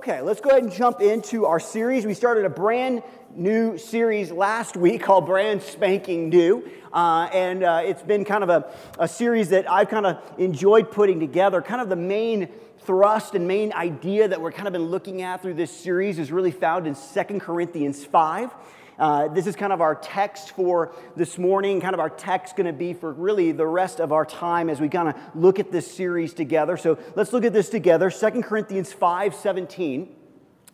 Okay, let's go ahead and jump into our series. We started a brand new series last week called Brand Spanking New. Uh, and uh, it's been kind of a, a series that I've kind of enjoyed putting together. Kind of the main thrust and main idea that we're kind of been looking at through this series is really found in Second Corinthians 5. Uh, this is kind of our text for this morning, kind of our text going to be for really the rest of our time as we kind of look at this series together. So let's look at this together. Second Corinthians 5 17.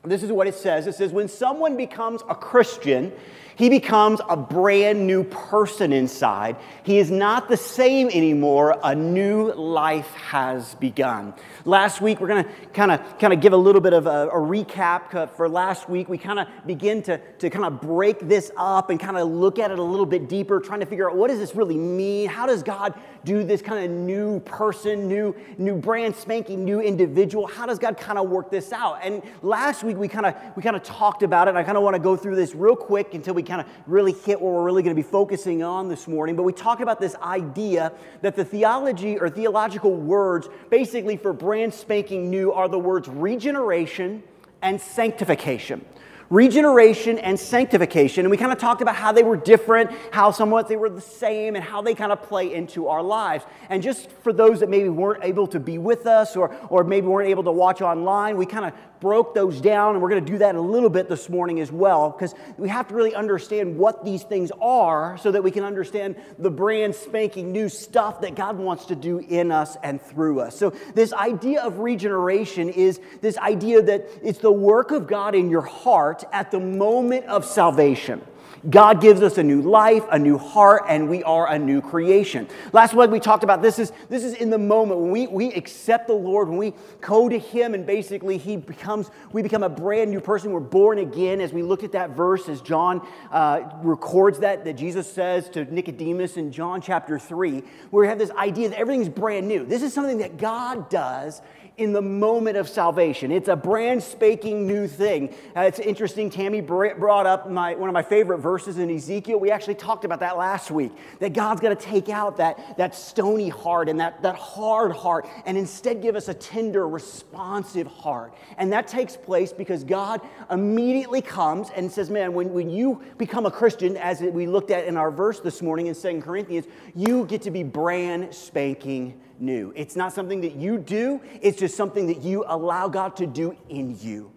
This is what it says. It says, When someone becomes a Christian, he becomes a brand new person inside. He is not the same anymore. A new life has begun. Last week, we're going to kind of kind of give a little bit of a, a recap for last week. We kind of begin to, to kind of break this up and kind of look at it a little bit deeper, trying to figure out what does this really mean? How does God do this kind of new person, new, new brand spanking, new individual? How does God kind of work this out? And last week we kind of we kind of talked about it. I kind of want to go through this real quick until we kind of really hit what we're really going to be focusing on this morning. But we talked about this idea that the theology or theological words, basically for brand spanking new, are the words regeneration and sanctification regeneration and sanctification. And we kind of talked about how they were different, how somewhat they were the same, and how they kind of play into our lives. And just for those that maybe weren't able to be with us or, or maybe weren't able to watch online, we kind of broke those down, and we're going to do that a little bit this morning as well, because we have to really understand what these things are so that we can understand the brand spanking new stuff that God wants to do in us and through us. So, this idea of regeneration is this idea that it's the work of God in your heart at the moment of salvation. God gives us a new life, a new heart, and we are a new creation. Last week we talked about this is this is in the moment when we, we accept the Lord, when we go to Him, and basically He becomes we become a brand new person. We're born again. As we looked at that verse, as John uh, records that that Jesus says to Nicodemus in John chapter three, where we have this idea that everything's brand new. This is something that God does in the moment of salvation. It's a brand spanking new thing. Uh, it's interesting, Tammy brought up my, one of my favorite verses in Ezekiel. We actually talked about that last week, that God's going to take out that, that stony heart and that, that hard heart and instead give us a tender, responsive heart. And that takes place because God immediately comes and says, man, when, when you become a Christian, as we looked at in our verse this morning in Second Corinthians, you get to be brand spanking new. It's not something that you do, it's just something that you allow God to do in you.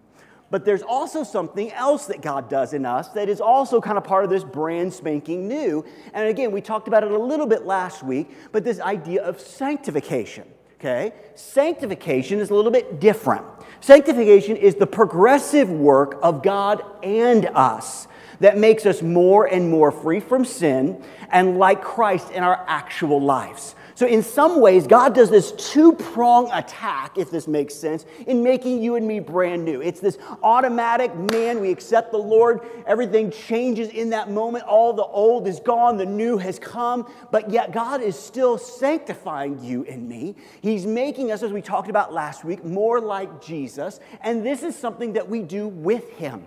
But there's also something else that God does in us that is also kind of part of this brand spanking new. And again, we talked about it a little bit last week, but this idea of sanctification. Okay? Sanctification is a little bit different. Sanctification is the progressive work of God and us that makes us more and more free from sin and like Christ in our actual lives. So, in some ways, God does this two prong attack, if this makes sense, in making you and me brand new. It's this automatic, man, we accept the Lord, everything changes in that moment. All the old is gone, the new has come, but yet God is still sanctifying you and me. He's making us, as we talked about last week, more like Jesus, and this is something that we do with Him.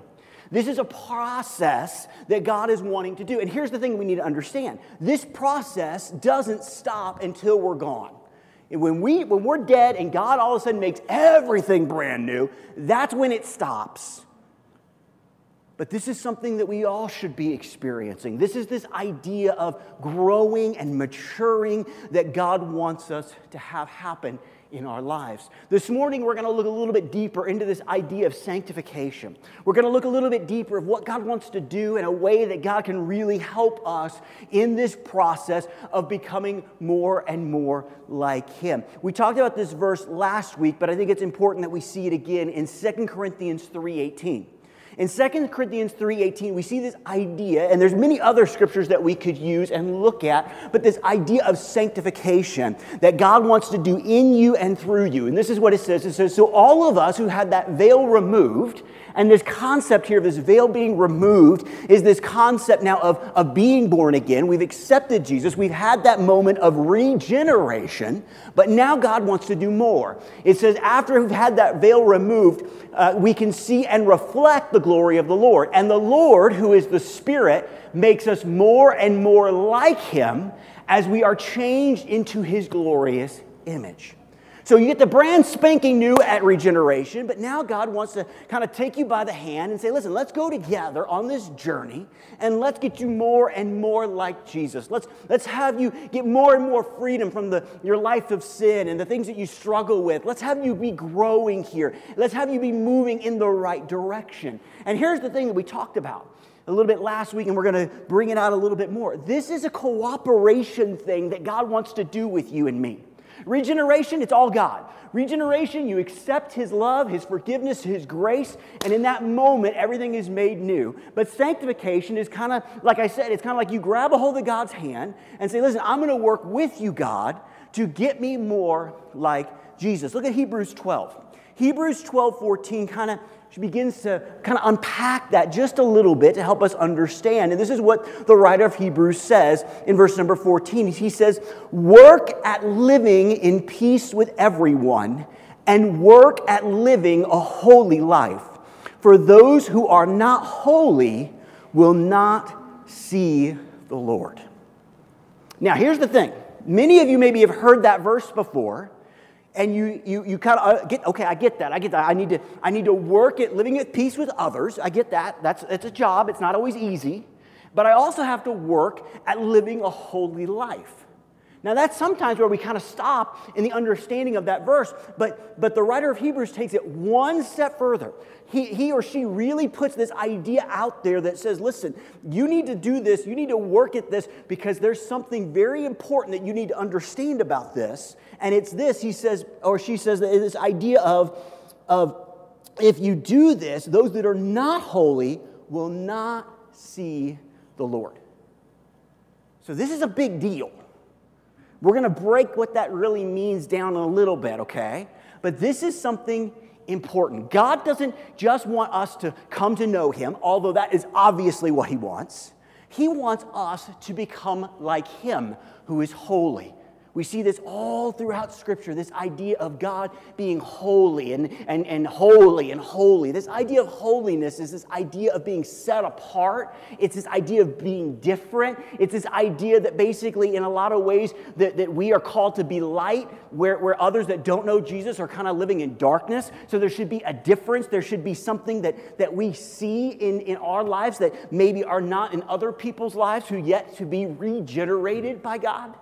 This is a process that God is wanting to do. And here's the thing we need to understand this process doesn't stop until we're gone. And when, we, when we're dead and God all of a sudden makes everything brand new, that's when it stops. But this is something that we all should be experiencing. This is this idea of growing and maturing that God wants us to have happen in our lives. This morning, we're going to look a little bit deeper into this idea of sanctification. We're going to look a little bit deeper of what God wants to do in a way that God can really help us in this process of becoming more and more like Him. We talked about this verse last week, but I think it's important that we see it again in 2 Corinthians 3:18. In 2 Corinthians 3:18, we see this idea, and there's many other scriptures that we could use and look at, but this idea of sanctification that God wants to do in you and through you. And this is what it says. It says, so all of us who had that veil removed, and this concept here of this veil being removed is this concept now of, of being born again. We've accepted Jesus. We've had that moment of regeneration, but now God wants to do more. It says, after we've had that veil removed, uh, we can see and reflect the glory of the Lord. And the Lord, who is the Spirit, makes us more and more like Him as we are changed into His glorious image. So you get the brand spanking new at regeneration, but now God wants to kind of take you by the hand and say, listen, let's go together on this journey and let's get you more and more like Jesus. Let's, let's have you get more and more freedom from the, your life of sin and the things that you struggle with. Let's have you be growing here. Let's have you be moving in the right direction. And here's the thing that we talked about a little bit last week, and we're going to bring it out a little bit more. This is a cooperation thing that God wants to do with you and me. Regeneration, it's all God. Regeneration, you accept His love, His forgiveness, His grace, and in that moment, everything is made new. But sanctification is kind of, like I said, it's kind of like you grab a hold of God's hand and say, Listen, I'm going to work with you, God, to get me more like Jesus. Look at Hebrews 12. Hebrews 12 14 kind of she begins to kind of unpack that just a little bit to help us understand. And this is what the writer of Hebrews says in verse number 14. He says, Work at living in peace with everyone, and work at living a holy life. For those who are not holy will not see the Lord. Now, here's the thing many of you maybe have heard that verse before and you, you, you kind of uh, get okay i get that i get that. I need to i need to work at living at peace with others. I get that. That's it's a job. It's not always easy. But i also have to work at living a holy life. Now, that's sometimes where we kind of stop in the understanding of that verse, but, but the writer of Hebrews takes it one step further. He, he or she really puts this idea out there that says, listen, you need to do this, you need to work at this because there's something very important that you need to understand about this. And it's this, he says, or she says, this idea of, of if you do this, those that are not holy will not see the Lord. So, this is a big deal. We're going to break what that really means down a little bit, okay? But this is something important. God doesn't just want us to come to know Him, although that is obviously what He wants. He wants us to become like Him, who is holy, we see this all throughout Scripture this idea of God being holy and, and, and holy and holy. This idea of holiness is this idea of being set apart. It's this idea of being different. It's this idea that basically, in a lot of ways, that, that we are called to be light where, where others that don't know Jesus are kind of living in darkness. So there should be a difference. There should be something that, that we see in, in our lives that maybe are not in other people's lives who yet to be regenerated by God.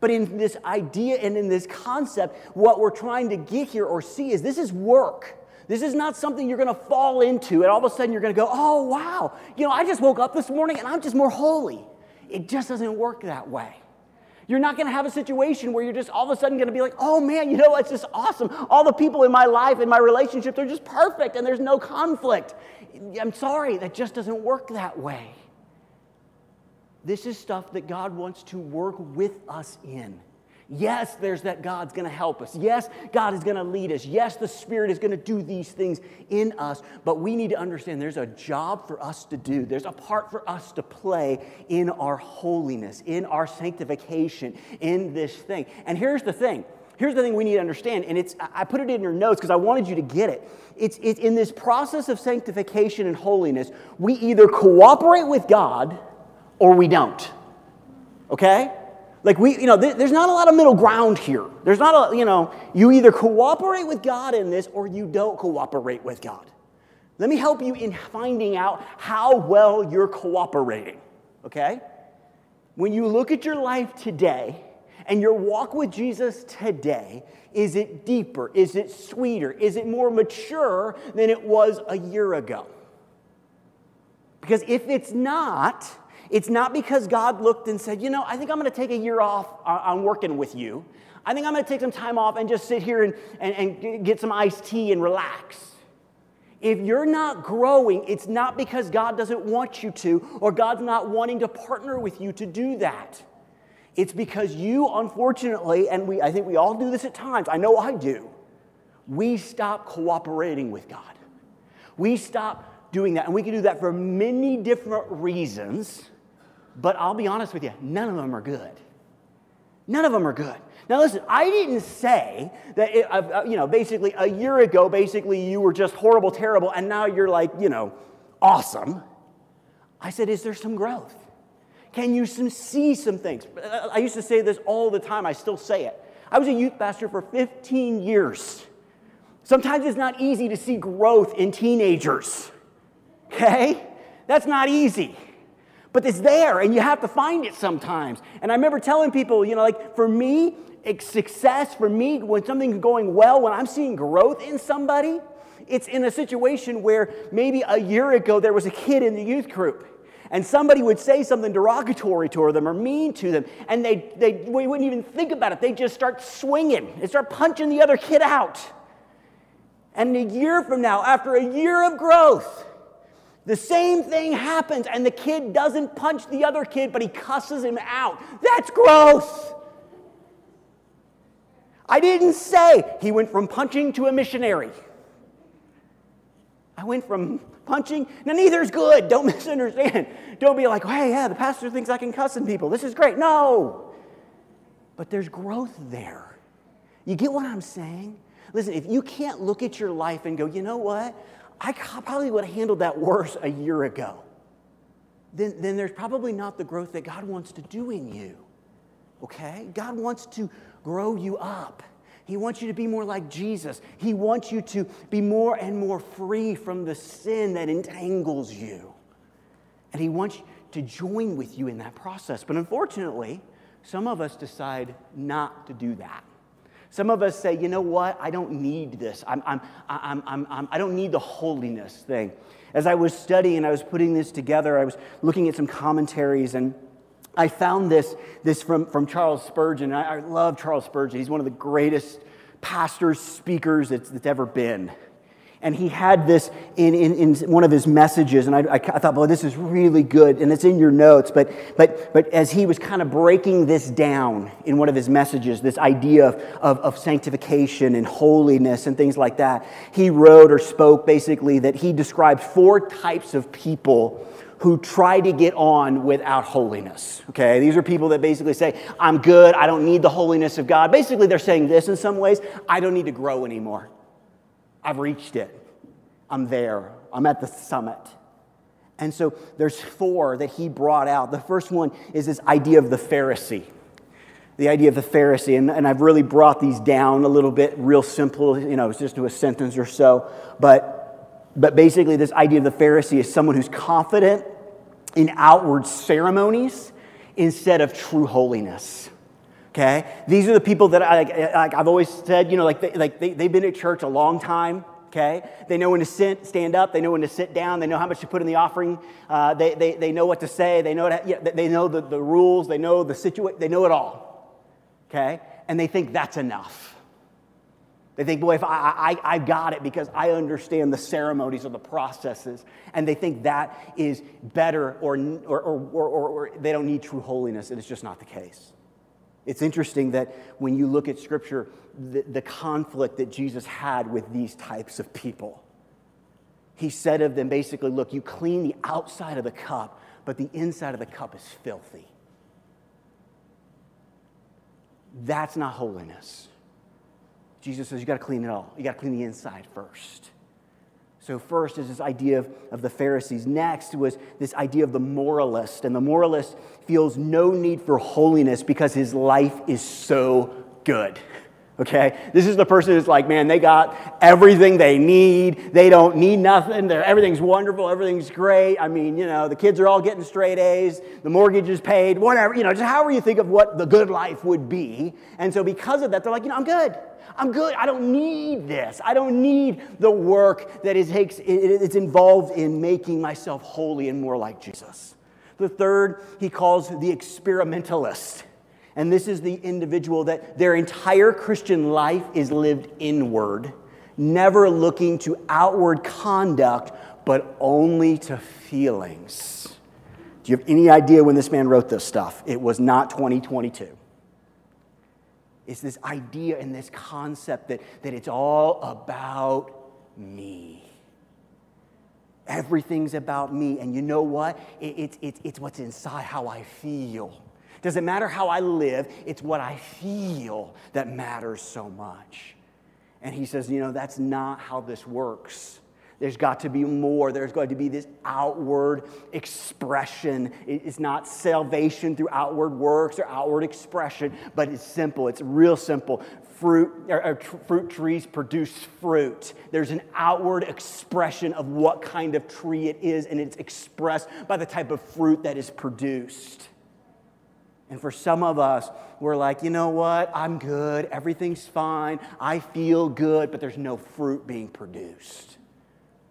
But in this idea and in this concept, what we're trying to get here or see is this is work. This is not something you're going to fall into and all of a sudden you're going to go, oh, wow, you know, I just woke up this morning and I'm just more holy. It just doesn't work that way. You're not going to have a situation where you're just all of a sudden going to be like, oh man, you know, it's just awesome. All the people in my life, in my relationships, are just perfect and there's no conflict. I'm sorry, that just doesn't work that way. This is stuff that God wants to work with us in. Yes, there's that God's going to help us. Yes, God is going to lead us. Yes, the Spirit is going to do these things in us. But we need to understand there's a job for us to do. There's a part for us to play in our holiness, in our sanctification, in this thing. And here's the thing. Here's the thing we need to understand, and it's I put it in your notes because I wanted you to get it. It's, it's in this process of sanctification and holiness, we either cooperate with God or we don't. Okay? Like we, you know, th- there's not a lot of middle ground here. There's not a, you know, you either cooperate with God in this or you don't cooperate with God. Let me help you in finding out how well you're cooperating. Okay? When you look at your life today and your walk with Jesus today, is it deeper? Is it sweeter? Is it more mature than it was a year ago? Because if it's not, it's not because God looked and said, you know, I think I'm going to take a year off uh, on working with you. I think I'm going to take some time off and just sit here and, and, and get some iced tea and relax. If you're not growing, it's not because God doesn't want you to or God's not wanting to partner with you to do that. It's because you, unfortunately, and we, I think we all do this at times, I know I do, we stop cooperating with God. We stop doing that. And we can do that for many different reasons. But I'll be honest with you, none of them are good. None of them are good. Now, listen, I didn't say that, it, uh, uh, you know, basically a year ago, basically you were just horrible, terrible, and now you're like, you know, awesome. I said, is there some growth? Can you some, see some things? Uh, I used to say this all the time, I still say it. I was a youth pastor for 15 years. Sometimes it's not easy to see growth in teenagers, okay? That's not easy. But it's there, and you have to find it sometimes. And I remember telling people, you know, like for me, success, for me, when something's going well, when I'm seeing growth in somebody, it's in a situation where maybe a year ago there was a kid in the youth group and somebody would say something derogatory to them or mean to them, and they, they, we wouldn't even think about it. They just start swinging, they start punching the other kid out. And a year from now, after a year of growth, the same thing happens, and the kid doesn't punch the other kid, but he cusses him out. That's growth. I didn't say he went from punching to a missionary. I went from punching. Now, neither's good. Don't misunderstand. Don't be like, oh, hey, yeah, the pastor thinks I can cuss in people. This is great. No. But there's growth there. You get what I'm saying? Listen, if you can't look at your life and go, you know what? I probably would have handled that worse a year ago. Then, then there's probably not the growth that God wants to do in you. Okay? God wants to grow you up. He wants you to be more like Jesus. He wants you to be more and more free from the sin that entangles you. And He wants to join with you in that process. But unfortunately, some of us decide not to do that. Some of us say, you know what? I don't need this. I'm, I'm, I'm, I'm, I'm, I don't need the holiness thing. As I was studying I was putting this together, I was looking at some commentaries and I found this, this from, from Charles Spurgeon. I, I love Charles Spurgeon. He's one of the greatest pastors, speakers that's, that's ever been. And he had this in, in, in one of his messages, and I, I, thought, boy, this is really good, and it's in your notes. But, but, but as he was kind of breaking this down in one of his messages, this idea of, of, of sanctification and holiness and things like that, he wrote or spoke basically that he described four types of people who try to get on without holiness. Okay, these are people that basically say, I'm good, I don't need the holiness of God. Basically, they're saying this in some ways I don't need to grow anymore. I've reached it, I'm there, I'm at the summit. And so there's four that he brought out. The first one is this idea of the Pharisee. The idea of the Pharisee, and, and I've really brought these down a little bit, real simple, you know, it's just to a sentence or so. But but basically, this idea of the Pharisee is someone who's confident in outward ceremonies instead of true holiness. Okay? These are the people that I, like, I've always said, you know, like, they, like they, they've been at church a long time. Okay? They know when to sit, stand up. They know when to sit down. They know how much to put in the offering. Uh, they, they, they know what to say. They know, what, yeah, they know the, the rules. They know the situation. They know it all. Okay? And they think that's enough. They think, boy, if I, I, I got it because I understand the ceremonies or the processes. And they think that is better or, or, or, or, or they don't need true holiness. And it's just not the case. It's interesting that when you look at Scripture, the, the conflict that Jesus had with these types of people. He said of them basically, look, you clean the outside of the cup, but the inside of the cup is filthy. That's not holiness. Jesus says you got to clean it all. You got to clean the inside first. So, first is this idea of, of the Pharisees. Next was this idea of the moralist. And the moralist feels no need for holiness because his life is so good. Okay? This is the person who's like, man, they got everything they need. They don't need nothing. They're, everything's wonderful. Everything's great. I mean, you know, the kids are all getting straight A's. The mortgage is paid. Whatever. You know, just however you think of what the good life would be. And so, because of that, they're like, you know, I'm good. I'm good. I don't need this. I don't need the work that it takes, it's involved in making myself holy and more like Jesus. The third, he calls the experimentalist. And this is the individual that their entire Christian life is lived inward, never looking to outward conduct, but only to feelings. Do you have any idea when this man wrote this stuff? It was not 2022. It's this idea and this concept that, that it's all about me. Everything's about me. And you know what? It, it, it, it's what's inside how I feel. Doesn't matter how I live, it's what I feel that matters so much. And he says, you know, that's not how this works. There's got to be more. There's going to be this outward expression. It's not salvation through outward works or outward expression, but it's simple. It's real simple. Fruit, or, or tr- fruit trees produce fruit. There's an outward expression of what kind of tree it is, and it's expressed by the type of fruit that is produced. And for some of us, we're like, you know what? I'm good. Everything's fine. I feel good, but there's no fruit being produced.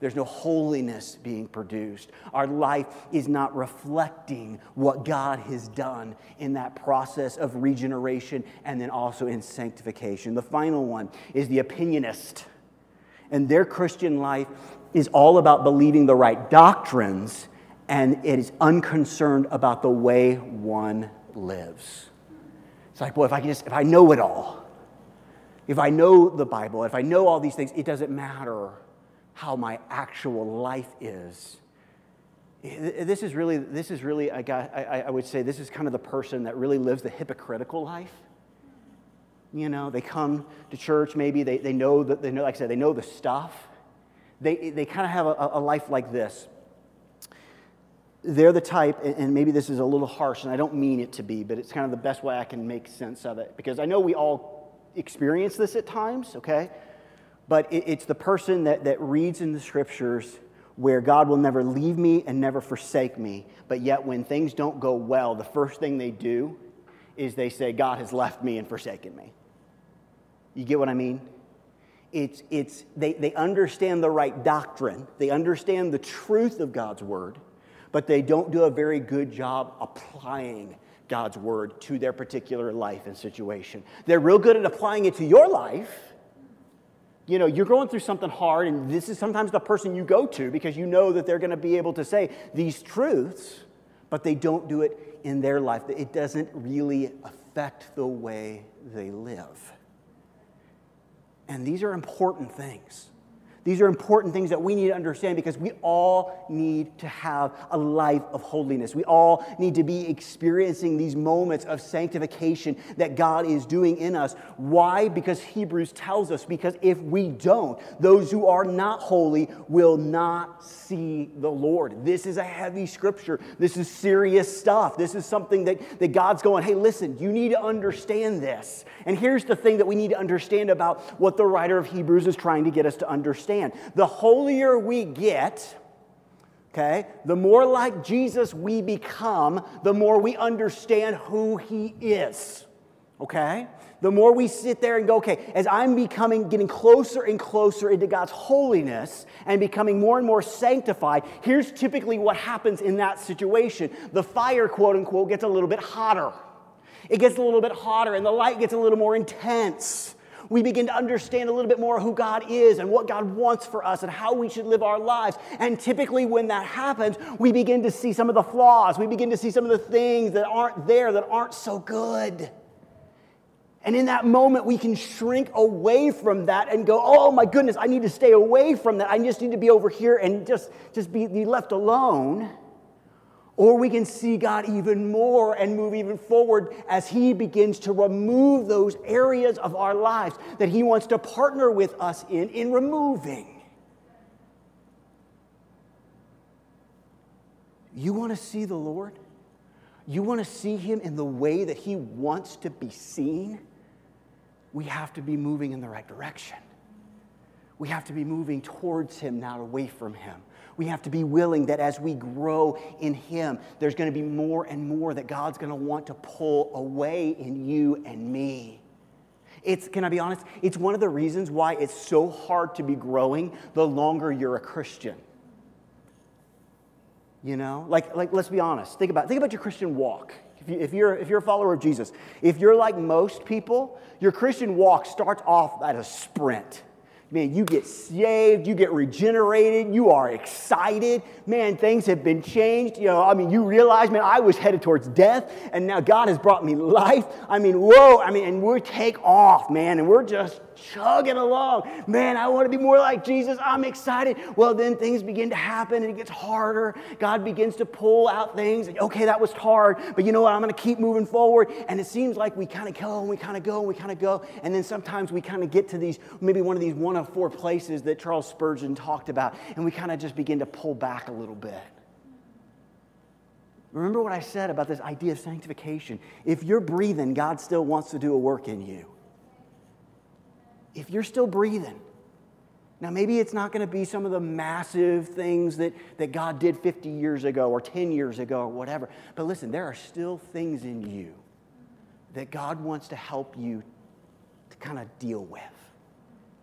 There's no holiness being produced. Our life is not reflecting what God has done in that process of regeneration and then also in sanctification. The final one is the opinionist. And their Christian life is all about believing the right doctrines and it is unconcerned about the way one lives. It's like, well, if I can just, if I know it all, if I know the Bible, if I know all these things, it doesn't matter how my actual life is. This is really, this is really, I, got, I, I would say, this is kind of the person that really lives the hypocritical life. You know, they come to church, maybe they, they know that they know, like I said, they know the stuff. They, they kind of have a, a life like this they're the type, and maybe this is a little harsh, and I don't mean it to be, but it's kind of the best way I can make sense of it. Because I know we all experience this at times, okay? But it's the person that, that reads in the scriptures where God will never leave me and never forsake me. But yet, when things don't go well, the first thing they do is they say, God has left me and forsaken me. You get what I mean? It's, it's, they, they understand the right doctrine, they understand the truth of God's word but they don't do a very good job applying God's word to their particular life and situation. They're real good at applying it to your life. You know, you're going through something hard, and this is sometimes the person you go to because you know that they're going to be able to say these truths, but they don't do it in their life. It doesn't really affect the way they live. And these are important things. These are important things that we need to understand because we all need to have a life of holiness. We all need to be experiencing these moments of sanctification that God is doing in us. Why? Because Hebrews tells us, because if we don't, those who are not holy will not see the Lord. This is a heavy scripture. This is serious stuff. This is something that, that God's going, hey, listen, you need to understand this. And here's the thing that we need to understand about what the writer of Hebrews is trying to get us to understand understand. The holier we get, okay, the more like Jesus we become, the more we understand who he is, okay? The more we sit there and go, okay, as I'm becoming, getting closer and closer into God's holiness and becoming more and more sanctified, here's typically what happens in that situation. The fire, quote unquote, gets a little bit hotter. It gets a little bit hotter and the light gets a little more intense we begin to understand a little bit more who God is and what God wants for us and how we should live our lives. And typically, when that happens, we begin to see some of the flaws. We begin to see some of the things that aren't there, that aren't so good. And in that moment, we can shrink away from that and go, oh my goodness, I need to stay away from that. I just need to be over here and just, just be, be left alone. Or we can see God even more and move even forward as He begins to remove those areas of our lives that He wants to partner with us in, in removing. You want to see the Lord? You want to see Him in the way that He wants to be seen? We have to be moving in the right direction. We have to be moving towards Him, not away from Him. We have to be willing that as we grow in Him, there's going to be more and more that God's going to want to pull away in you and me. It's, can I be honest? It's one of the reasons why it's so hard to be growing the longer you're a Christian. You know, like, like let's be honest. Think about, think about your Christian walk. If, you, if, you're, if you're a follower of Jesus, if you're like most people, your Christian walk starts off at a sprint man, you get saved, you get regenerated, you are excited. Man, things have been changed. You know, I mean, you realize, man, I was headed towards death, and now God has brought me life. I mean, whoa, I mean, and we take off, man, and we're just chugging along. Man, I want to be more like Jesus. I'm excited. Well, then things begin to happen and it gets harder. God begins to pull out things. Okay, that was hard, but you know what? I'm going to keep moving forward. And it seems like we kind of go and we kind of go and we kind of go. And then sometimes we kind of get to these, maybe one of these one of four places that Charles Spurgeon talked about, and we kind of just begin to pull back a little bit. Remember what I said about this idea of sanctification. If you're breathing, God still wants to do a work in you. If you're still breathing, now, maybe it's not going to be some of the massive things that, that God did 50 years ago or 10 years ago or whatever. But listen, there are still things in you that God wants to help you to kind of deal with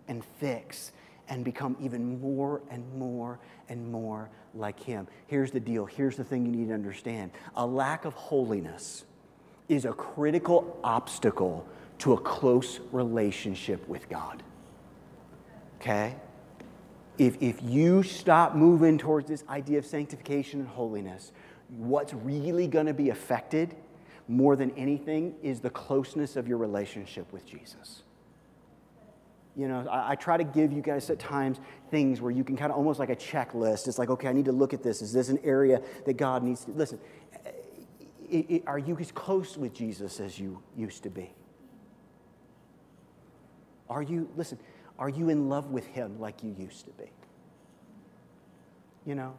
and fix and become even more and more and more like Him. Here's the deal. Here's the thing you need to understand a lack of holiness is a critical obstacle to a close relationship with God. Okay? If, if you stop moving towards this idea of sanctification and holiness, what's really going to be affected more than anything is the closeness of your relationship with Jesus. You know, I, I, try to give you guys at times things where you can kind of almost like a checklist. It's like, okay, I need to look at this. Is this an area that God needs to listen? It, it, are you as close with Jesus as you used to be? Are you, listen, are you in love with Him like you used to be? You know?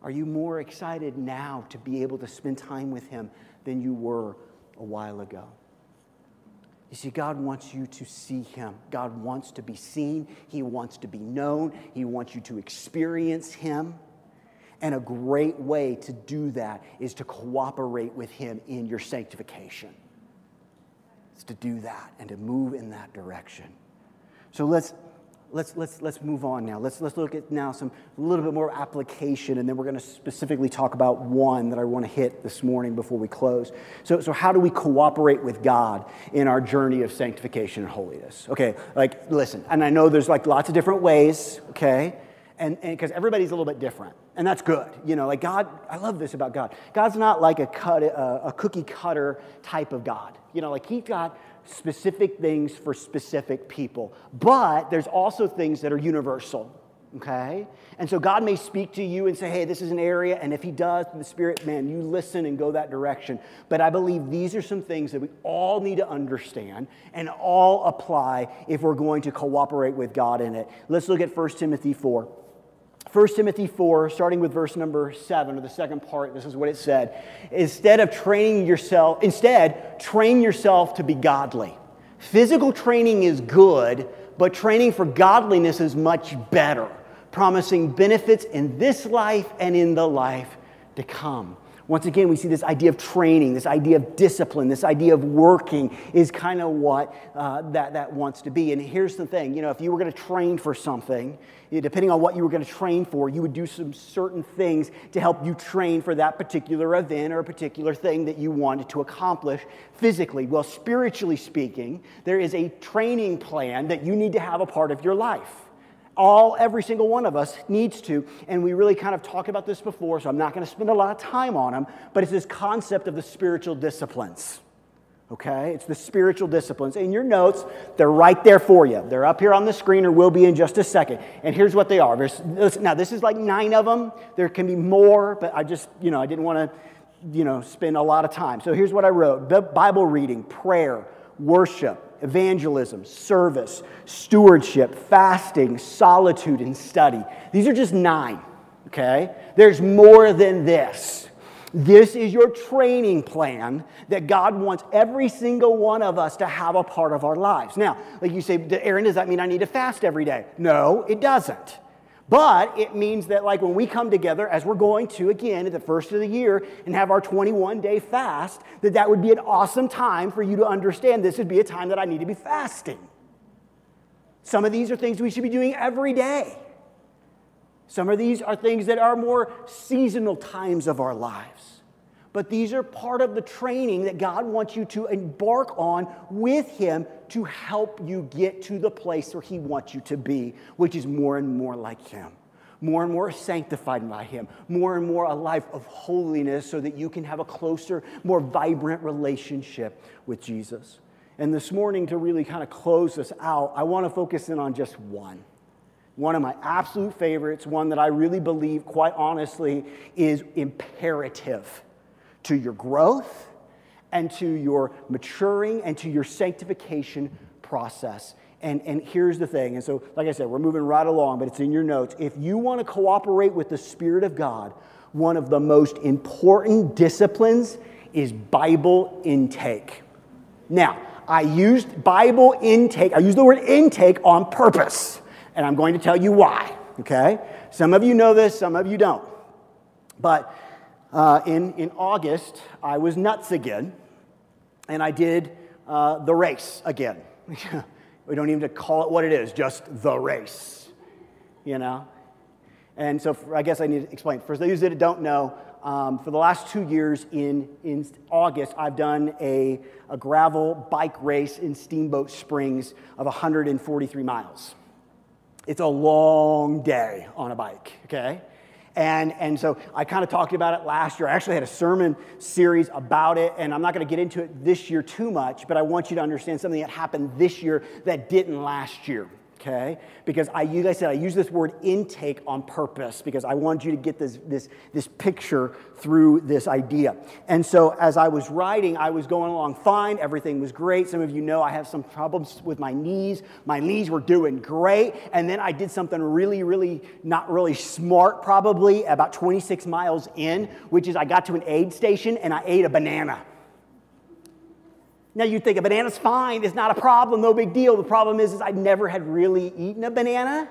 Are you more excited now to be able to spend time with Him than you were a while ago? You see, God wants you to see Him. God wants to be seen. He wants to be known. He wants you to experience Him. And a great way to do that is to cooperate with Him in your sanctification. It's to do that and to move in that direction. So let's let's, let's, let's move on now. Let's, let's look at now some a little bit more application, and then we're going to specifically talk about one that I want to hit this morning before we close. So, so how do we cooperate with God in our journey of sanctification and holiness? Okay, like listen, and I know there's like lots of different ways, okay? And because everybody's a little bit different, and that's good. You know, like God, I love this about God. God's not like a cut, a, a cookie cutter type of God. You know, like He's got specific things for specific people. But there's also things that are universal, okay? And so God may speak to you and say, hey, this is an area, and if He does, the Spirit, man, you listen and go that direction. But I believe these are some things that we all need to understand and all apply if we're going to cooperate with God in it. Let's look at 1 Timothy 4. 1 Timothy 4, starting with verse number 7, or the second part, this is what it said. Instead of training yourself, instead, train yourself to be godly. Physical training is good, but training for godliness is much better, promising benefits in this life and in the life to come. Once again, we see this idea of training, this idea of discipline, this idea of working is kind of what uh, that, that wants to be. And here's the thing you know, if you were going to train for something, depending on what you were going to train for, you would do some certain things to help you train for that particular event or a particular thing that you wanted to accomplish physically. Well, spiritually speaking, there is a training plan that you need to have a part of your life all every single one of us needs to and we really kind of talked about this before so i'm not going to spend a lot of time on them but it's this concept of the spiritual disciplines okay? It's the spiritual disciplines. In your notes they're right there for you. They're up here on the screen or will be in just a second. And here's what they are. Now this is like nine of them there can be more but i just you know i didn't want to you know spend a lot of time. So here's what i wrote. Bible reading prayer worship evangelism, service, stewardship, fasting, solitude, and study. These are just nine, okay? There's more than this. This is your training plan that God wants every single one of us to have a part of our lives. Now, like you say, Aaron, does that mean I need to fast every day? No, it doesn't. But it means that, like, when we come together, as we're going to again at the first of the year and have our 21 day fast, that that would be an awesome time for you to understand this would be a time that I need to be fasting. Some of these are things we should be doing every day. Some of these are things that are more seasonal times of our lives but these are part of the training that God wants you to embark on with Him to help you get to the place where He wants you to be, which is more and more like Him. More and more sanctified by Him, more and more a life of holiness so that you can have a closer, more vibrant relationship with Jesus. And this morning, to really kind of close this out, I want to focus in on just one. One of my absolute favorites, one that I really believe, quite honestly, is imperative to your growth and to your maturing and to your sanctification process. And, and here's the thing. And so, like I said, we're moving right along, but it's in your notes. If you want to cooperate with the Spirit of God, one of the most important disciplines is Bible intake. Now, I used Bible intake, I used the word intake on purpose, and I'm going to tell you why, okay? Some of you know this, some of you don't. But uh, in, in August, I was nuts again, and I did uh, the race again. we don't even call it what it is, just the race, you know? And so I guess I need to explain. For those that don't know, um, for the last two years in, in August, I've done a, a gravel bike race in Steamboat Springs of 143 miles. It's a long day on a bike, okay? And, and so I kind of talked about it last year. I actually had a sermon series about it, and I'm not going to get into it this year too much, but I want you to understand something that happened this year that didn't last year okay? Because I, like I said, I use this word intake on purpose because I wanted you to get this, this, this picture through this idea. And so as I was writing, I was going along fine. Everything was great. Some of you know I have some problems with my knees. My knees were doing great. And then I did something really, really not really smart, probably about 26 miles in, which is I got to an aid station and I ate a banana. Now you'd think a banana's fine, it's not a problem, no big deal. The problem is, is I never had really eaten a banana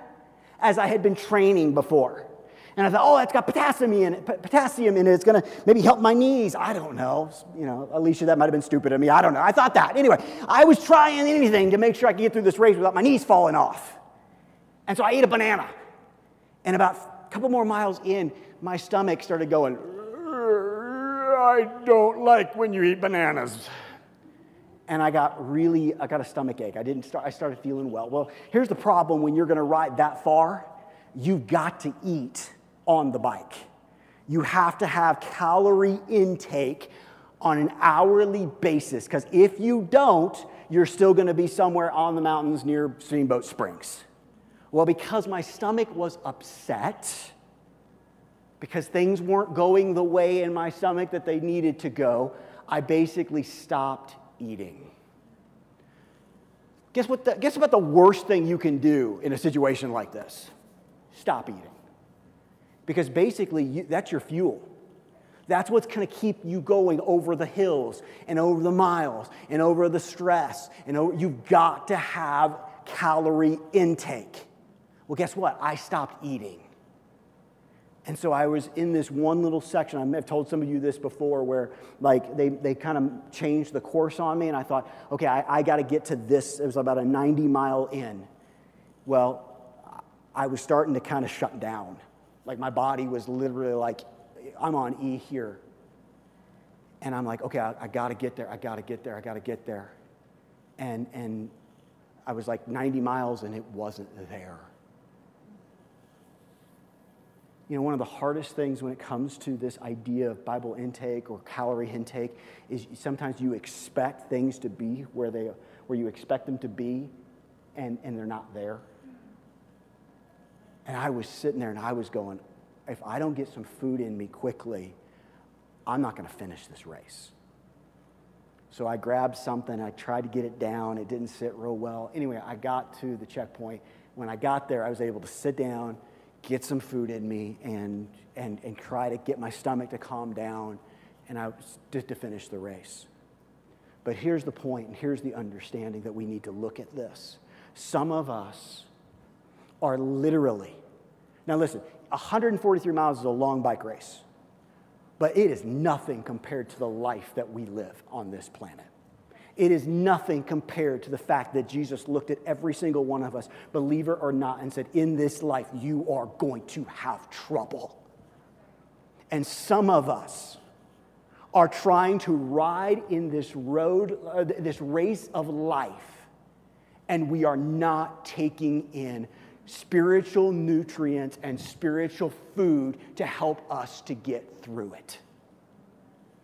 as I had been training before. And I thought, oh, it's got potassium in it. Potassium in it. It's going to maybe help my knees. I don't know. You know, Alicia, that might have been stupid of me. I don't know. I thought that. Anyway, I was trying anything to make sure I could get through this race without my knees falling off. And so I ate a banana. And about a couple more miles in, my stomach started going, I don't like when you eat bananas and I got really, I got a stomach ache. I didn't start, I started feeling well. Well, here's the problem when you're gonna ride that far, you've got to eat on the bike. You have to have calorie intake on an hourly basis, because if you don't, you're still gonna be somewhere on the mountains near Steamboat Springs. Well, because my stomach was upset, because things weren't going the way in my stomach that they needed to go, I basically stopped eating. Guess what? The, guess what the worst thing you can do in a situation like this? Stop eating. Because basically, you, that's your fuel. That's what's going to keep you going over the hills and over the miles and over the stress. And over, you've got to have calorie intake. Well, guess what? I stopped eating. And so I was in this one little section. I've told some of you this before where like they, they kind of changed the course on me. And I thought, okay, I, I got to get to this. It was about a 90 mile in. Well, I was starting to kind of shut down. Like my body was literally like, I'm on E here. And I'm like, okay, I, I got to get there. I got to get there. I got to get there. And, and I was like 90 miles and it wasn't there. You know, one of the hardest things when it comes to this idea of Bible intake or calorie intake is sometimes you expect things to be where, they, where you expect them to be, and, and they're not there. And I was sitting there and I was going, if I don't get some food in me quickly, I'm not going to finish this race. So I grabbed something, I tried to get it down, it didn't sit real well. Anyway, I got to the checkpoint. When I got there, I was able to sit down get some food in me and, and, and try to get my stomach to calm down and I to, to finish the race. But here's the point, and here's the understanding that we need to look at this. Some of us are literally, now listen, 143 miles is a long bike race, but it is nothing compared to the life that we live on this planet. It is nothing compared to the fact that Jesus looked at every single one of us, believer or not, and said, In this life, you are going to have trouble. And some of us are trying to ride in this road, uh, this race of life, and we are not taking in spiritual nutrients and spiritual food to help us to get through it.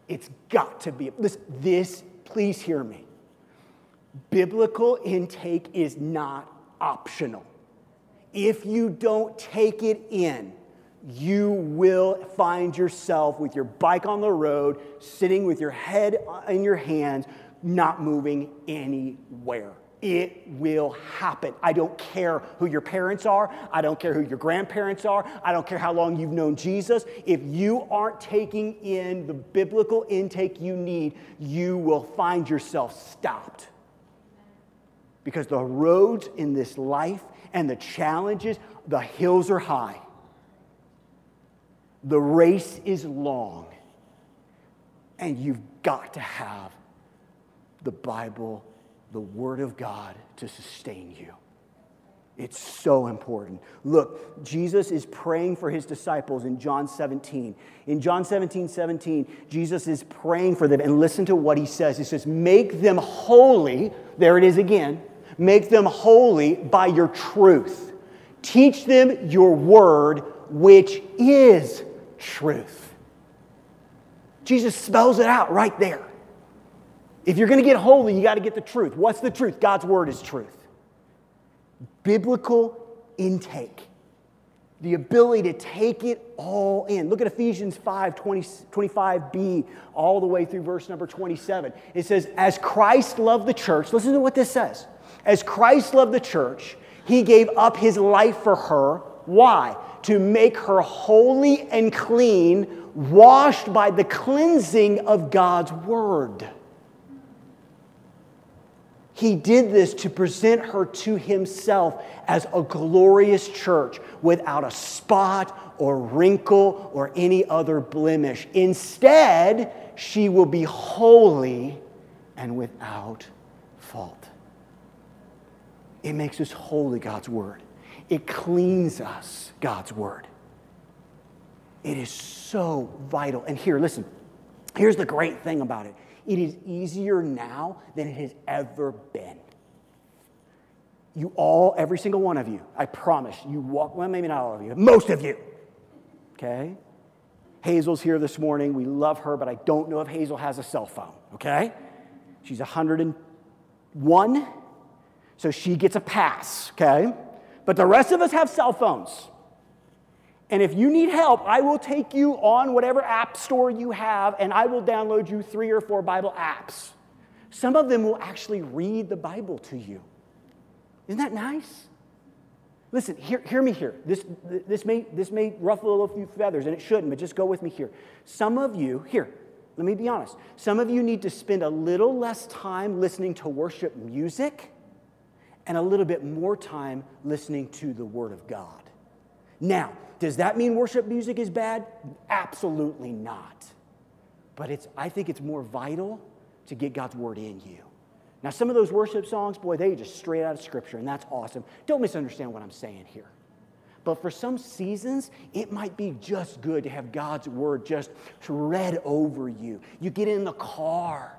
It's got to be. This, this please hear me. Biblical intake is not optional. If you don't take it in, you will find yourself with your bike on the road, sitting with your head in your hands, not moving anywhere. It will happen. I don't care who your parents are. I don't care who your grandparents are. I don't care how long you've known Jesus. If you aren't taking in the biblical intake you need, you will find yourself stopped. Because the roads in this life and the challenges, the hills are high. The race is long. And you've got to have the Bible, the Word of God to sustain you. It's so important. Look, Jesus is praying for his disciples in John 17. In John 17, 17, Jesus is praying for them. And listen to what he says. He says, Make them holy. There it is again. Make them holy by your truth. Teach them your word, which is truth. Jesus spells it out right there. If you're going to get holy, you got to get the truth. What's the truth? God's word is truth. Biblical intake. The ability to take it all in. Look at Ephesians 5 20, 25b, all the way through verse number 27. It says, As Christ loved the church, listen to what this says. As Christ loved the church, he gave up his life for her. Why? To make her holy and clean, washed by the cleansing of God's word. He did this to present her to himself as a glorious church without a spot or wrinkle or any other blemish. Instead, she will be holy and without fault. It makes us holy, God's word. It cleans us, God's word. It is so vital. And here, listen, here's the great thing about it it is easier now than it has ever been. You all, every single one of you, I promise, you walk, well, maybe not all of you, most of you, okay? Hazel's here this morning. We love her, but I don't know if Hazel has a cell phone, okay? She's 101. So she gets a pass, okay? But the rest of us have cell phones. And if you need help, I will take you on whatever app store you have and I will download you three or four Bible apps. Some of them will actually read the Bible to you. Isn't that nice? Listen, hear, hear me here. This, this, may, this may ruffle a few feathers, and it shouldn't, but just go with me here. Some of you, here, let me be honest. Some of you need to spend a little less time listening to worship music and a little bit more time listening to the Word of God. Now, does that mean worship music is bad? Absolutely not. But it's, I think it's more vital to get God's Word in you. Now, some of those worship songs, boy, they just straight out of Scripture, and that's awesome. Don't misunderstand what I'm saying here. But for some seasons, it might be just good to have God's Word just read over you. You get in the car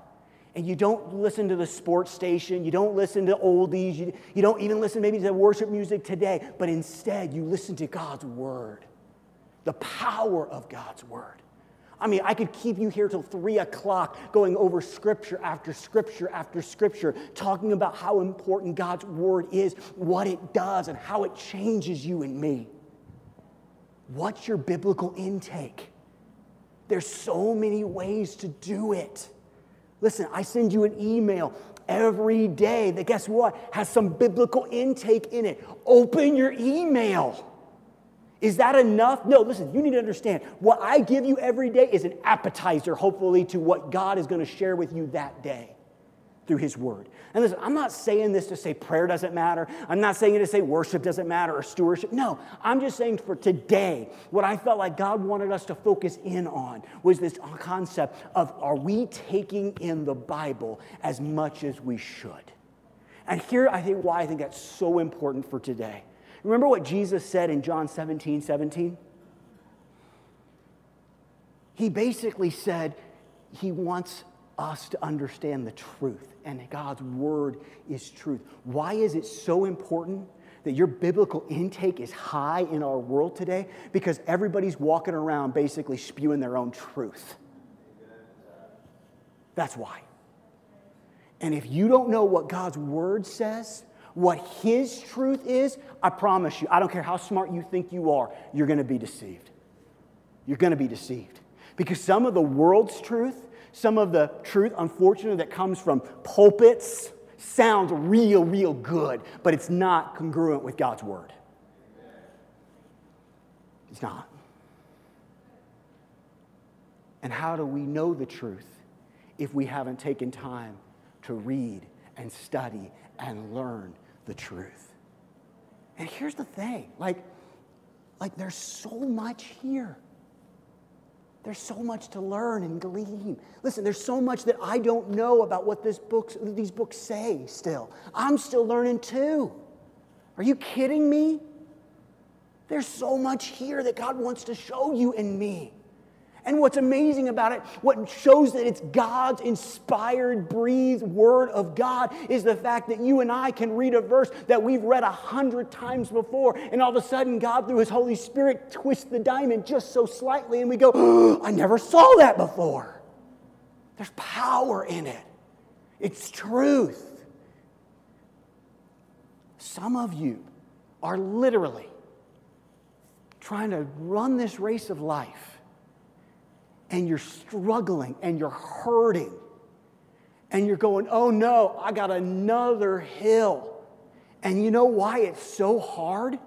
and you don't listen to the sports station, you don't listen to oldies, you, you don't even listen maybe to worship music today, but instead you listen to God's word, the power of God's word. I mean, I could keep you here till three o'clock going over scripture after scripture after scripture, talking about how important God's word is, what it does, and how it changes you and me. What's your biblical intake? There's so many ways to do it. Listen, I send you an email every day that, guess what, has some biblical intake in it. Open your email. Is that enough? No, listen, you need to understand what I give you every day is an appetizer, hopefully, to what God is going to share with you that day through His Word. And listen, I'm not saying this to say prayer doesn't matter. I'm not saying it to say worship doesn't matter or stewardship. No, I'm just saying for today, what I felt like God wanted us to focus in on was this concept of are we taking in the Bible as much as we should? And here I think why I think that's so important for today. Remember what Jesus said in John 17 17? He basically said he wants us to understand the truth, and God's word is truth. Why is it so important that your biblical intake is high in our world today? Because everybody's walking around basically spewing their own truth. That's why. And if you don't know what God's word says, what his truth is, I promise you, I don't care how smart you think you are, you're going to be deceived. You're going to be deceived. Because some of the world's truth, some of the truth, unfortunately, that comes from pulpits sounds real, real good, but it's not congruent with God's word. It's not. And how do we know the truth if we haven't taken time to read and study and learn the truth? And here's the thing like, like there's so much here. There's so much to learn and glean. Listen, there's so much that I don't know about what this these books say still. I'm still learning too. Are you kidding me? There's so much here that God wants to show you and me. And what's amazing about it, what shows that it's God's inspired, breathed word of God, is the fact that you and I can read a verse that we've read a hundred times before, and all of a sudden, God, through His Holy Spirit, twists the diamond just so slightly, and we go, oh, I never saw that before. There's power in it, it's truth. Some of you are literally trying to run this race of life and you're struggling and you're hurting and you're going, oh no, I got another hill. And you know why it's so hard?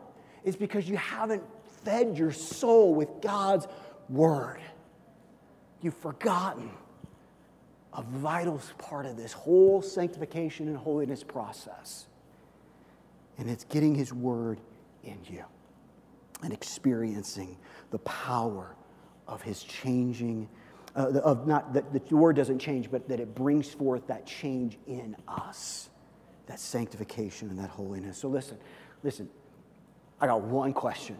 It's because you haven't fed your soul with God's word. You've forgotten a vital part of this whole sanctification and holiness process. And it's getting His word in you and experiencing the power of his changing, uh, of not that the word doesn't change, but that it brings forth that change in us, that sanctification and that holiness. So listen, listen, I got one question,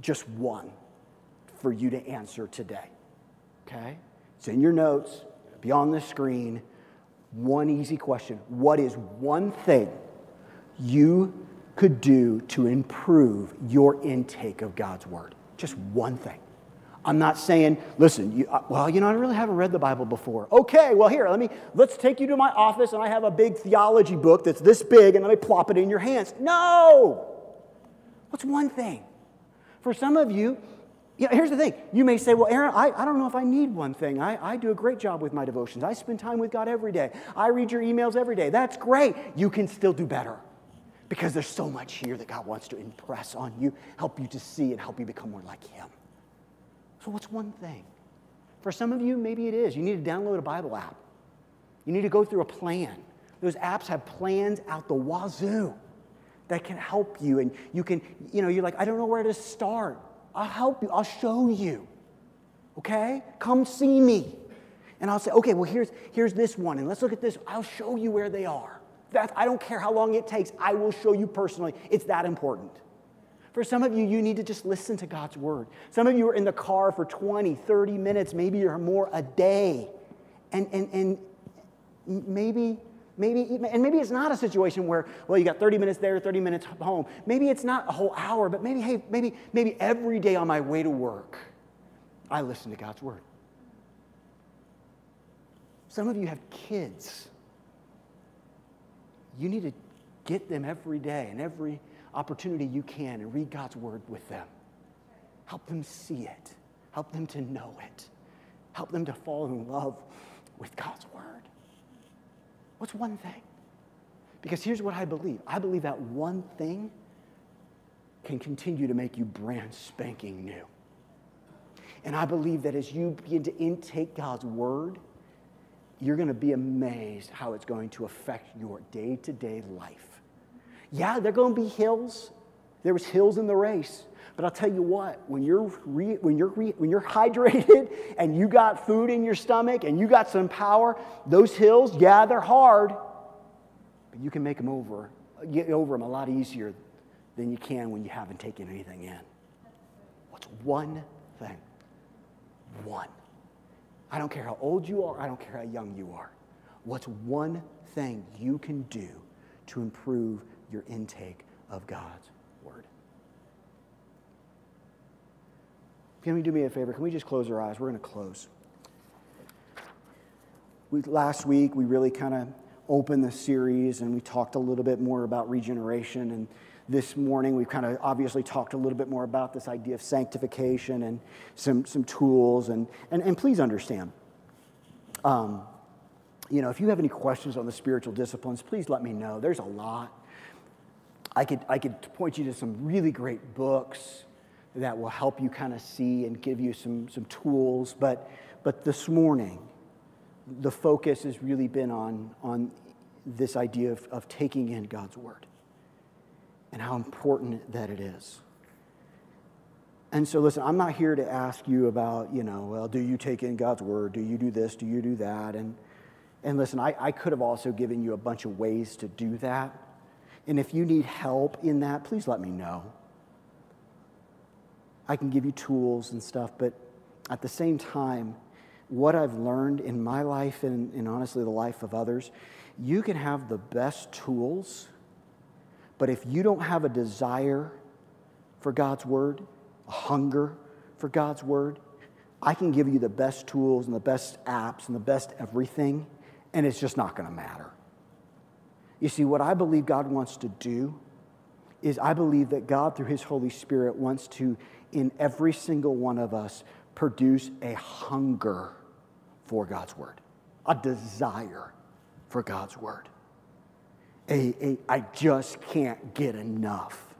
just one, for you to answer today. Okay? It's in your notes, be on the screen. One easy question What is one thing you could do to improve your intake of God's Word. Just one thing. I'm not saying, listen, you, uh, well, you know, I really haven't read the Bible before. Okay, well, here, let me, let's take you to my office and I have a big theology book that's this big and let me plop it in your hands. No! What's one thing? For some of you, yeah, here's the thing. You may say, well, Aaron, I, I don't know if I need one thing. I, I do a great job with my devotions. I spend time with God every day. I read your emails every day. That's great. You can still do better because there's so much here that God wants to impress on you, help you to see, and help you become more like Him. So, what's one thing? For some of you, maybe it is. You need to download a Bible app. You need to go through a plan. Those apps have plans out the wazoo that can help you. And you can, you know, you're like, I don't know where to start. I'll help you, I'll show you. Okay? Come see me. And I'll say, okay, well, here's, here's this one, and let's look at this. I'll show you where they are. That, I don't care how long it takes, I will show you personally. It's that important. For some of you, you need to just listen to God's word. Some of you are in the car for 20, 30 minutes, maybe you're more a day. And, and, and maybe, maybe, and maybe it's not a situation where, well, you got 30 minutes there, 30 minutes home. Maybe it's not a whole hour, but maybe, hey, maybe, maybe every day on my way to work, I listen to God's word. Some of you have kids you need to get them every day and every opportunity you can and read God's word with them. Help them see it, help them to know it, help them to fall in love with God's word. What's one thing? Because here's what I believe I believe that one thing can continue to make you brand spanking new. And I believe that as you begin to intake God's word, you're going to be amazed how it's going to affect your day to day life. Yeah, there are going to be hills. There was hills in the race. But I'll tell you what, when you're, re, when, you're re, when you're hydrated and you got food in your stomach and you got some power, those hills, yeah, they're hard, but you can make them over, get over them a lot easier than you can when you haven't taken anything in. What's one thing? One I don't care how old you are, I don't care how young you are. What's one thing you can do to improve your intake of God's Word? Can we do me a favor? Can we just close our eyes? We're going to close. We, last week, we really kind of opened the series and we talked a little bit more about regeneration. And this morning we've kind of obviously talked a little bit more about this idea of sanctification and some, some tools. And, and, and please understand, um, you know, if you have any questions on the spiritual disciplines, please let me know. There's a lot. I could, I could point you to some really great books that will help you kind of see and give you some, some tools. But, but this morning, the focus has really been on, on this idea of, of taking in God's word and how important that it is. And so, listen, I'm not here to ask you about, you know, well, do you take in God's word? Do you do this? Do you do that? And, and listen, I, I could have also given you a bunch of ways to do that. And if you need help in that, please let me know. I can give you tools and stuff, but at the same time, what I've learned in my life and, and honestly the life of others, you can have the best tools, but if you don't have a desire for God's word, a hunger for God's word, I can give you the best tools and the best apps and the best everything, and it's just not going to matter. You see, what I believe God wants to do is I believe that God, through His Holy Spirit, wants to, in every single one of us, produce a hunger for God's word, a desire for God's word. A, a, I just can't get enough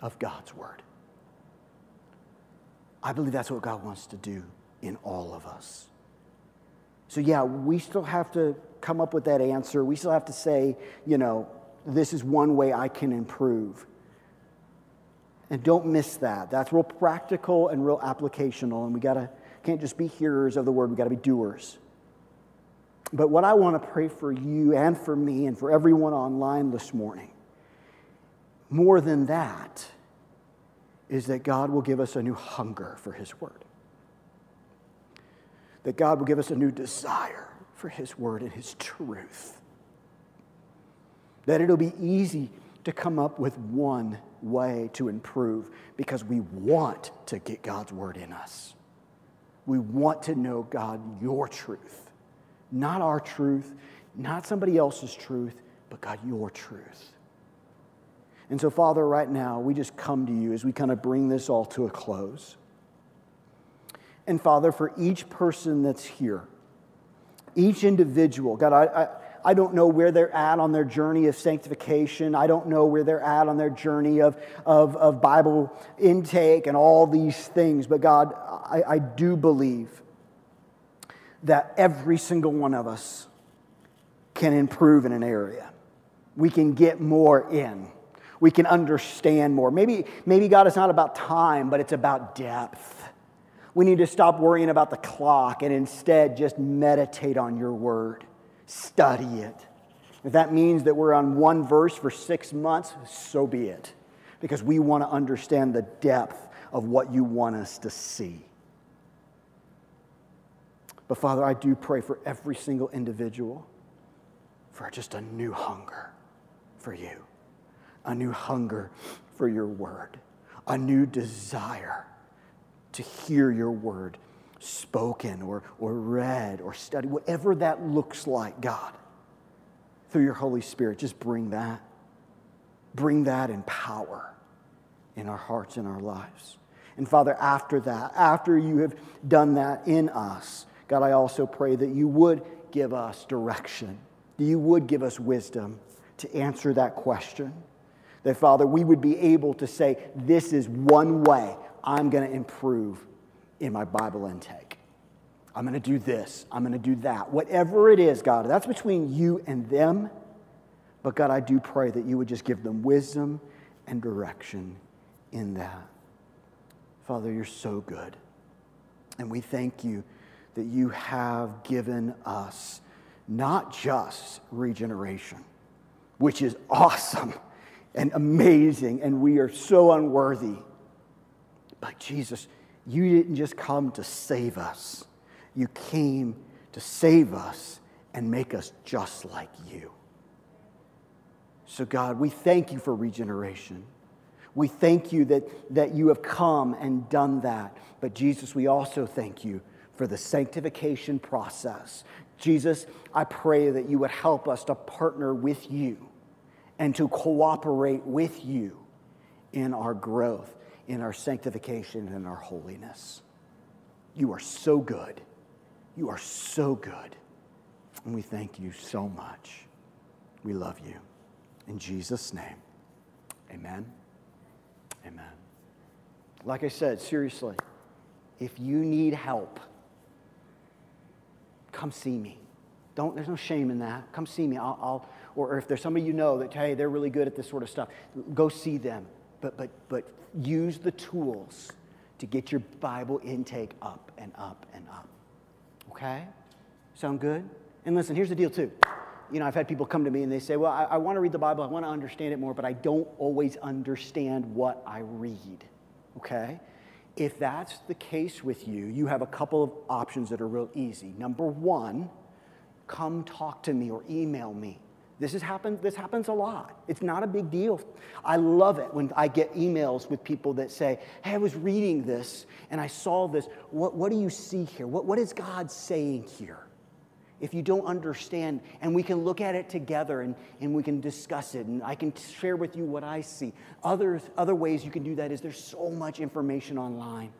of God's word. I believe that's what God wants to do in all of us. So, yeah, we still have to come up with that answer. We still have to say, you know, this is one way I can improve. And don't miss that. That's real practical and real applicational. And we gotta can't just be hearers of the word, we gotta be doers. But what I want to pray for you and for me and for everyone online this morning, more than that, is that God will give us a new hunger for His Word. That God will give us a new desire for His Word and His truth. That it'll be easy to come up with one way to improve because we want to get God's Word in us. We want to know, God, your truth. Not our truth, not somebody else's truth, but God, your truth. And so, Father, right now, we just come to you as we kind of bring this all to a close. And Father, for each person that's here, each individual, God, I, I, I, don't know where they're at on their journey of sanctification. I don't know where they're at on their journey of, of, of Bible intake and all these things. But God, I, I do believe that every single one of us can improve in an area. We can get more in. We can understand more. Maybe, maybe God is not about time, but it's about depth. We need to stop worrying about the clock and instead just meditate on your word, study it. If that means that we're on one verse for six months, so be it, because we want to understand the depth of what you want us to see. But Father, I do pray for every single individual for just a new hunger for you, a new hunger for your word, a new desire to hear your word spoken or, or read or studied, whatever that looks like, God. Through your Holy Spirit, just bring that. Bring that in power in our hearts and our lives. And Father, after that, after you have done that in us, God, I also pray that you would give us direction, that you would give us wisdom to answer that question. That, Father, we would be able to say, This is one way I'm going to improve in my Bible intake. I'm going to do this. I'm going to do that. Whatever it is, God, that's between you and them. But God, I do pray that you would just give them wisdom and direction in that. Father, you're so good. And we thank you that you have given us not just regeneration, which is awesome and amazing, and we are so unworthy. But Jesus, you didn't just come to save us, you came to save us and make us just like you. So, God, we thank you for regeneration. We thank you that, that you have come and done that. But, Jesus, we also thank you for the sanctification process. Jesus, I pray that you would help us to partner with you and to cooperate with you in our growth, in our sanctification, and our holiness. You are so good. You are so good. And we thank you so much. We love you. In Jesus' name, amen. Amen. Like I said, seriously, if you need help, come see me. Don't, there's no shame in that. Come see me. I'll, I'll, or if there's somebody you know that, hey, they're really good at this sort of stuff, go see them. But, but, but use the tools to get your Bible intake up and up and up. Okay? Sound good? And listen, here's the deal, too. You know, I've had people come to me and they say, Well, I, I want to read the Bible, I want to understand it more, but I don't always understand what I read. Okay? If that's the case with you, you have a couple of options that are real easy. Number one, come talk to me or email me. This, has happened, this happens a lot. It's not a big deal. I love it when I get emails with people that say, Hey, I was reading this and I saw this. What, what do you see here? What, what is God saying here? If you don't understand, and we can look at it together and, and we can discuss it, and I can share with you what I see. Others, other ways you can do that is there's so much information online.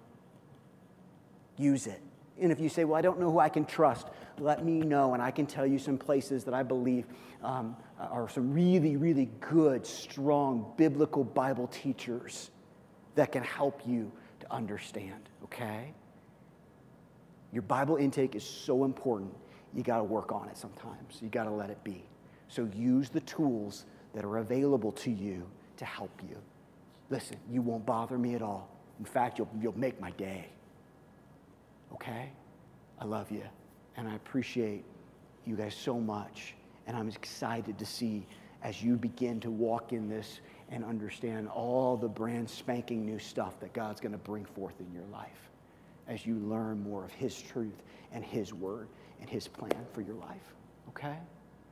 Use it. And if you say, Well, I don't know who I can trust, let me know, and I can tell you some places that I believe um, are some really, really good, strong biblical Bible teachers that can help you to understand, okay? Your Bible intake is so important. You got to work on it sometimes. You got to let it be. So use the tools that are available to you to help you. Listen, you won't bother me at all. In fact, you'll, you'll make my day. Okay? I love you. And I appreciate you guys so much. And I'm excited to see as you begin to walk in this and understand all the brand spanking new stuff that God's going to bring forth in your life as you learn more of His truth and His word and His plan for your life. Okay?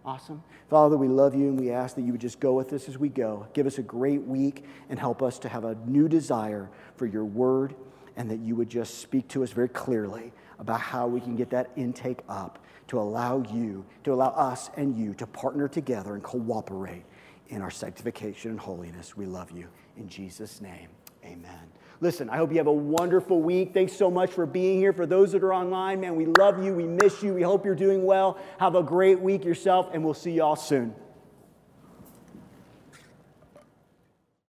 Awesome. Father, we love you and we ask that you would just go with us as we go. Give us a great week and help us to have a new desire for your word and that you would just speak to us very clearly about how we can get that intake up to allow you, to allow us and you to partner together and cooperate in our sanctification and holiness. We love you. In Jesus' name, amen. Listen, I hope you have a wonderful week. Thanks so much for being here. For those that are online, man, we love you. We miss you. We hope you're doing well. Have a great week yourself, and we'll see you all soon.